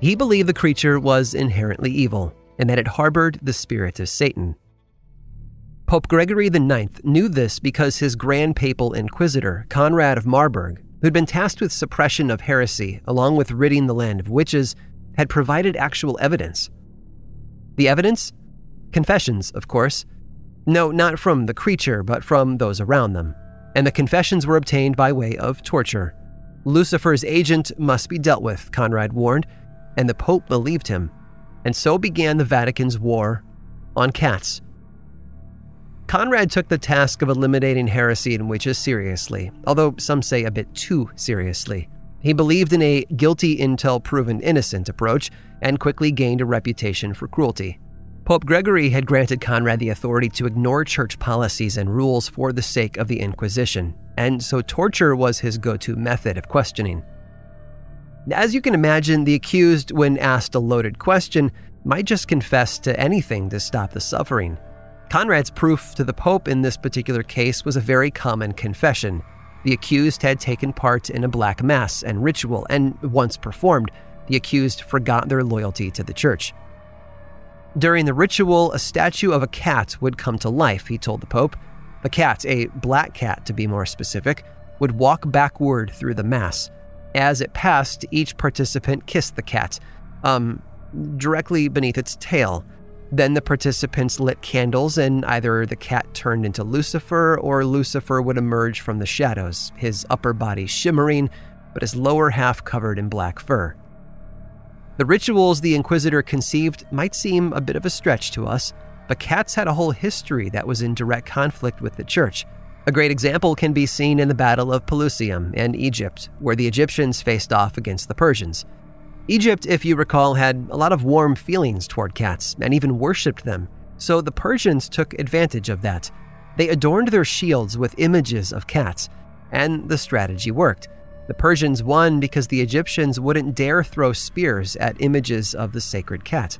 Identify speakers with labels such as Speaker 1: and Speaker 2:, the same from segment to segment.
Speaker 1: He believed the creature was inherently evil and that it harbored the spirit of Satan. Pope Gregory IX knew this because his grand papal inquisitor, Conrad of Marburg, who'd been tasked with suppression of heresy along with ridding the land of witches, had provided actual evidence. The evidence? Confessions, of course. No, not from the creature, but from those around them. And the confessions were obtained by way of torture. Lucifer's agent must be dealt with, Conrad warned, and the Pope believed him. And so began the Vatican's war on cats. Conrad took the task of eliminating heresy and witches seriously, although some say a bit too seriously. He believed in a guilty until proven innocent approach and quickly gained a reputation for cruelty. Pope Gregory had granted Conrad the authority to ignore church policies and rules for the sake of the Inquisition, and so torture was his go to method of questioning. As you can imagine, the accused, when asked a loaded question, might just confess to anything to stop the suffering. Conrad's proof to the Pope in this particular case was a very common confession. The accused had taken part in a black mass and ritual, and once performed, the accused forgot their loyalty to the church. During the ritual, a statue of a cat would come to life, he told the Pope. The cat, a black cat to be more specific, would walk backward through the mass. As it passed, each participant kissed the cat, um, directly beneath its tail. Then the participants lit candles, and either the cat turned into Lucifer or Lucifer would emerge from the shadows, his upper body shimmering, but his lower half covered in black fur. The rituals the Inquisitor conceived might seem a bit of a stretch to us, but cats had a whole history that was in direct conflict with the church. A great example can be seen in the Battle of Pelusium in Egypt, where the Egyptians faced off against the Persians. Egypt, if you recall, had a lot of warm feelings toward cats and even worshipped them, so the Persians took advantage of that. They adorned their shields with images of cats, and the strategy worked. The Persians won because the Egyptians wouldn't dare throw spears at images of the sacred cat.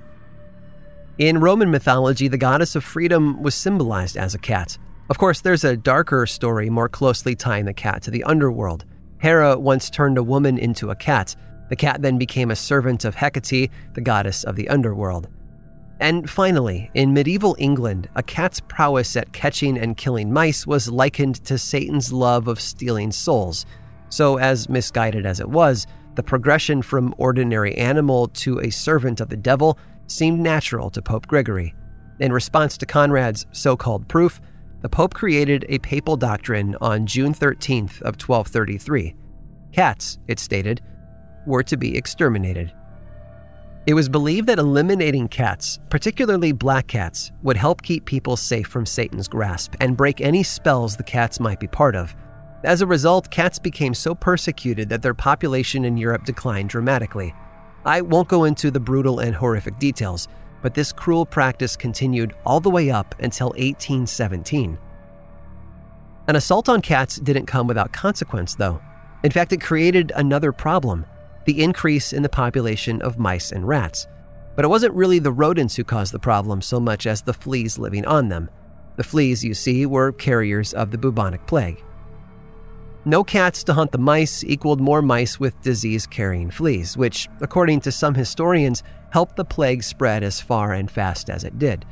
Speaker 1: In Roman mythology, the goddess of freedom was symbolized as a cat. Of course, there's a darker story more closely tying the cat to the underworld. Hera once turned a woman into a cat, the cat then became a servant of Hecate, the goddess of the underworld. And finally, in medieval England, a cat's prowess at catching and killing mice was likened to Satan's love of stealing souls. So, as misguided as it was, the progression from ordinary animal to a servant of the devil seemed natural to Pope Gregory. In response to Conrad's so-called proof, the Pope created a papal doctrine on June 13th of 1233. Cats, it stated, were to be exterminated. It was believed that eliminating cats, particularly black cats, would help keep people safe from Satan's grasp and break any spells the cats might be part of. As a result, cats became so persecuted that their population in Europe declined dramatically. I won't go into the brutal and horrific details, but this cruel practice continued all the way up until 1817. An assault on cats didn't come without consequence, though. In fact, it created another problem the increase in the population of mice and rats. But it wasn't really the rodents who caused the problem so much as the fleas living on them. The fleas, you see, were carriers of the bubonic plague. No cats to hunt the mice equaled more mice with disease carrying fleas, which, according to some historians, helped the plague spread as far and fast as it did.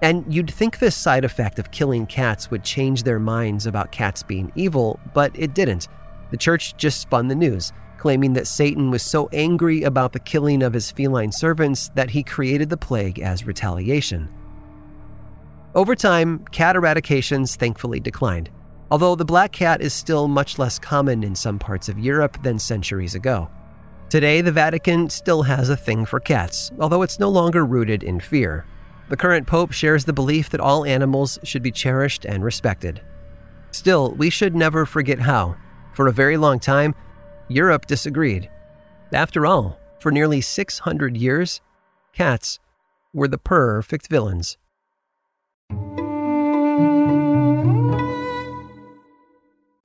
Speaker 1: And you'd think this side effect of killing cats would change their minds about cats being evil, but it didn't. The church just spun the news, claiming that Satan was so angry about the killing of his feline servants that he created the plague as retaliation. Over time, cat eradications thankfully declined, although the black cat is still much less common in some parts of Europe than centuries ago. Today, the Vatican still has a thing for cats, although it's no longer rooted in fear. The current pope shares the belief that all animals should be cherished and respected. Still, we should never forget how, for a very long time, Europe disagreed. After all, for nearly 600 years, cats were the perfect villains.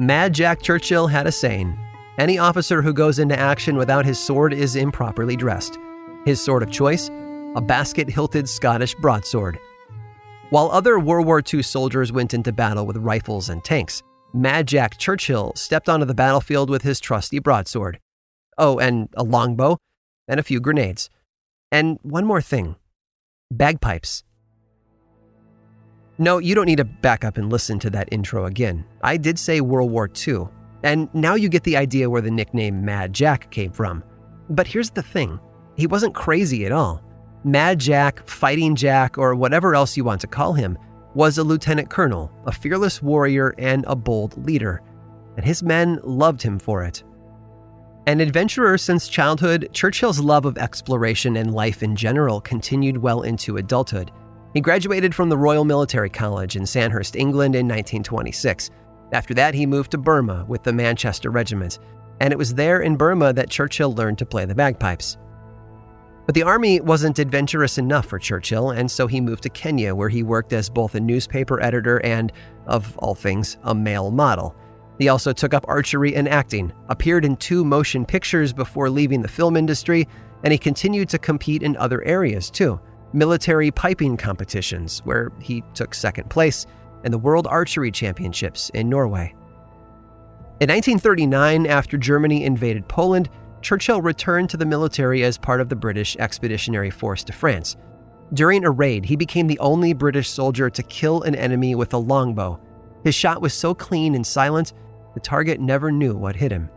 Speaker 1: Mad Jack Churchill had a saying Any officer who goes into action without his sword is improperly dressed. His sword of choice? A basket hilted Scottish broadsword. While other World War II soldiers went into battle with rifles and tanks, Mad Jack Churchill stepped onto the battlefield with his trusty broadsword. Oh, and a longbow, and a few grenades. And one more thing bagpipes. No, you don't need to back up and listen to that intro again. I did say World War II, and now you get the idea where the nickname Mad Jack came from. But here's the thing he wasn't crazy at all. Mad Jack, Fighting Jack, or whatever else you want to call him, was a lieutenant colonel, a fearless warrior, and a bold leader. And his men loved him for it. An adventurer since childhood, Churchill's love of exploration and life in general continued well into adulthood. He graduated from the Royal Military College in Sandhurst, England in 1926. After that, he moved to Burma with the Manchester Regiment, and it was there in Burma that Churchill learned to play the bagpipes. But the army wasn't adventurous enough for Churchill, and so he moved to Kenya, where he worked as both a newspaper editor and, of all things, a male model. He also took up archery and acting, appeared in two motion pictures before leaving the film industry, and he continued to compete in other areas too military piping competitions, where he took second place, and the World Archery Championships in Norway. In 1939, after Germany invaded Poland, Churchill returned to the military as part of the British Expeditionary Force to France. During a raid, he became the only British soldier to kill an enemy with a longbow. His shot was so clean and silent, the target never knew what hit him.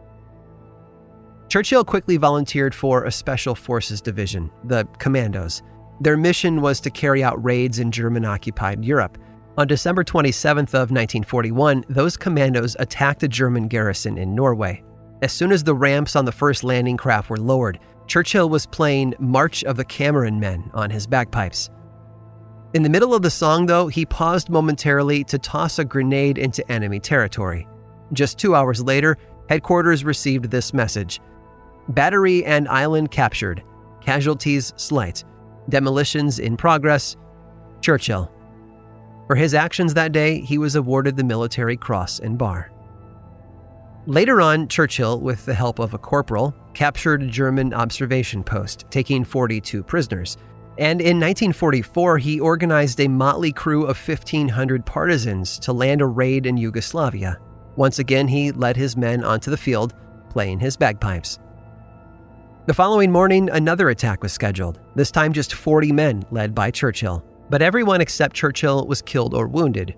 Speaker 1: Churchill quickly volunteered for a Special Forces Division, the Commandos. Their mission was to carry out raids in German occupied Europe. On December 27th of 1941, those commandos attacked a German garrison in Norway. As soon as the ramps on the first landing craft were lowered, Churchill was playing March of the Cameron Men on his bagpipes. In the middle of the song, though, he paused momentarily to toss a grenade into enemy territory. Just two hours later, headquarters received this message Battery and island captured, casualties slight, demolitions in progress. Churchill. For his actions that day, he was awarded the Military Cross and Bar. Later on, Churchill, with the help of a corporal, captured a German observation post, taking 42 prisoners. And in 1944, he organized a motley crew of 1,500 partisans to land a raid in Yugoslavia. Once again, he led his men onto the field, playing his bagpipes. The following morning, another attack was scheduled, this time just 40 men led by Churchill. But everyone except Churchill was killed or wounded.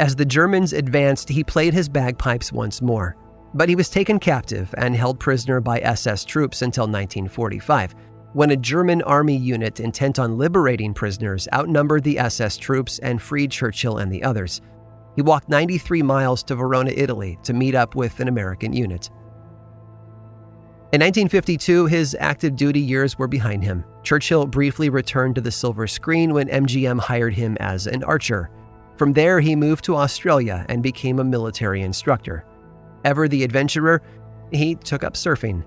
Speaker 1: As the Germans advanced, he played his bagpipes once more. But he was taken captive and held prisoner by SS troops until 1945, when a German army unit intent on liberating prisoners outnumbered the SS troops and freed Churchill and the others. He walked 93 miles to Verona, Italy to meet up with an American unit. In 1952, his active duty years were behind him. Churchill briefly returned to the silver screen when MGM hired him as an archer. From there, he moved to Australia and became a military instructor. Ever the adventurer, he took up surfing.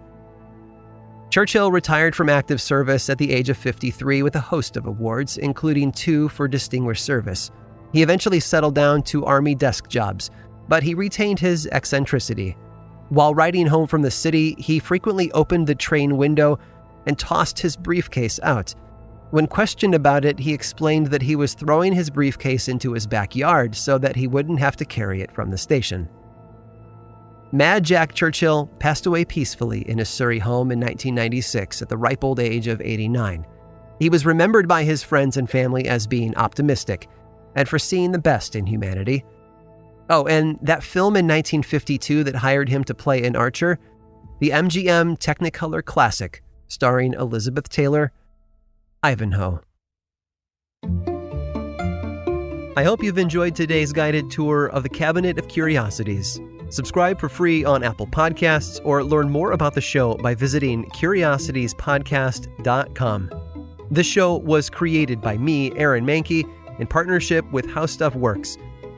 Speaker 1: Churchill retired from active service at the age of 53 with a host of awards, including two for distinguished service. He eventually settled down to Army desk jobs, but he retained his eccentricity. While riding home from the city, he frequently opened the train window and tossed his briefcase out. When questioned about it, he explained that he was throwing his briefcase into his backyard so that he wouldn't have to carry it from the station. Mad Jack Churchill passed away peacefully in his Surrey home in 1996 at the ripe old age of 89. He was remembered by his friends and family as being optimistic and for seeing the best in humanity. Oh, and that film in 1952 that hired him to play an archer, the MGM Technicolor classic starring Elizabeth Taylor, Ivanhoe. I hope you've enjoyed today's guided tour of the Cabinet of Curiosities. Subscribe for free on Apple Podcasts or learn more about the show by visiting curiositiespodcast.com. This show was created by me, Aaron Mahnke, in partnership with How Stuff Works.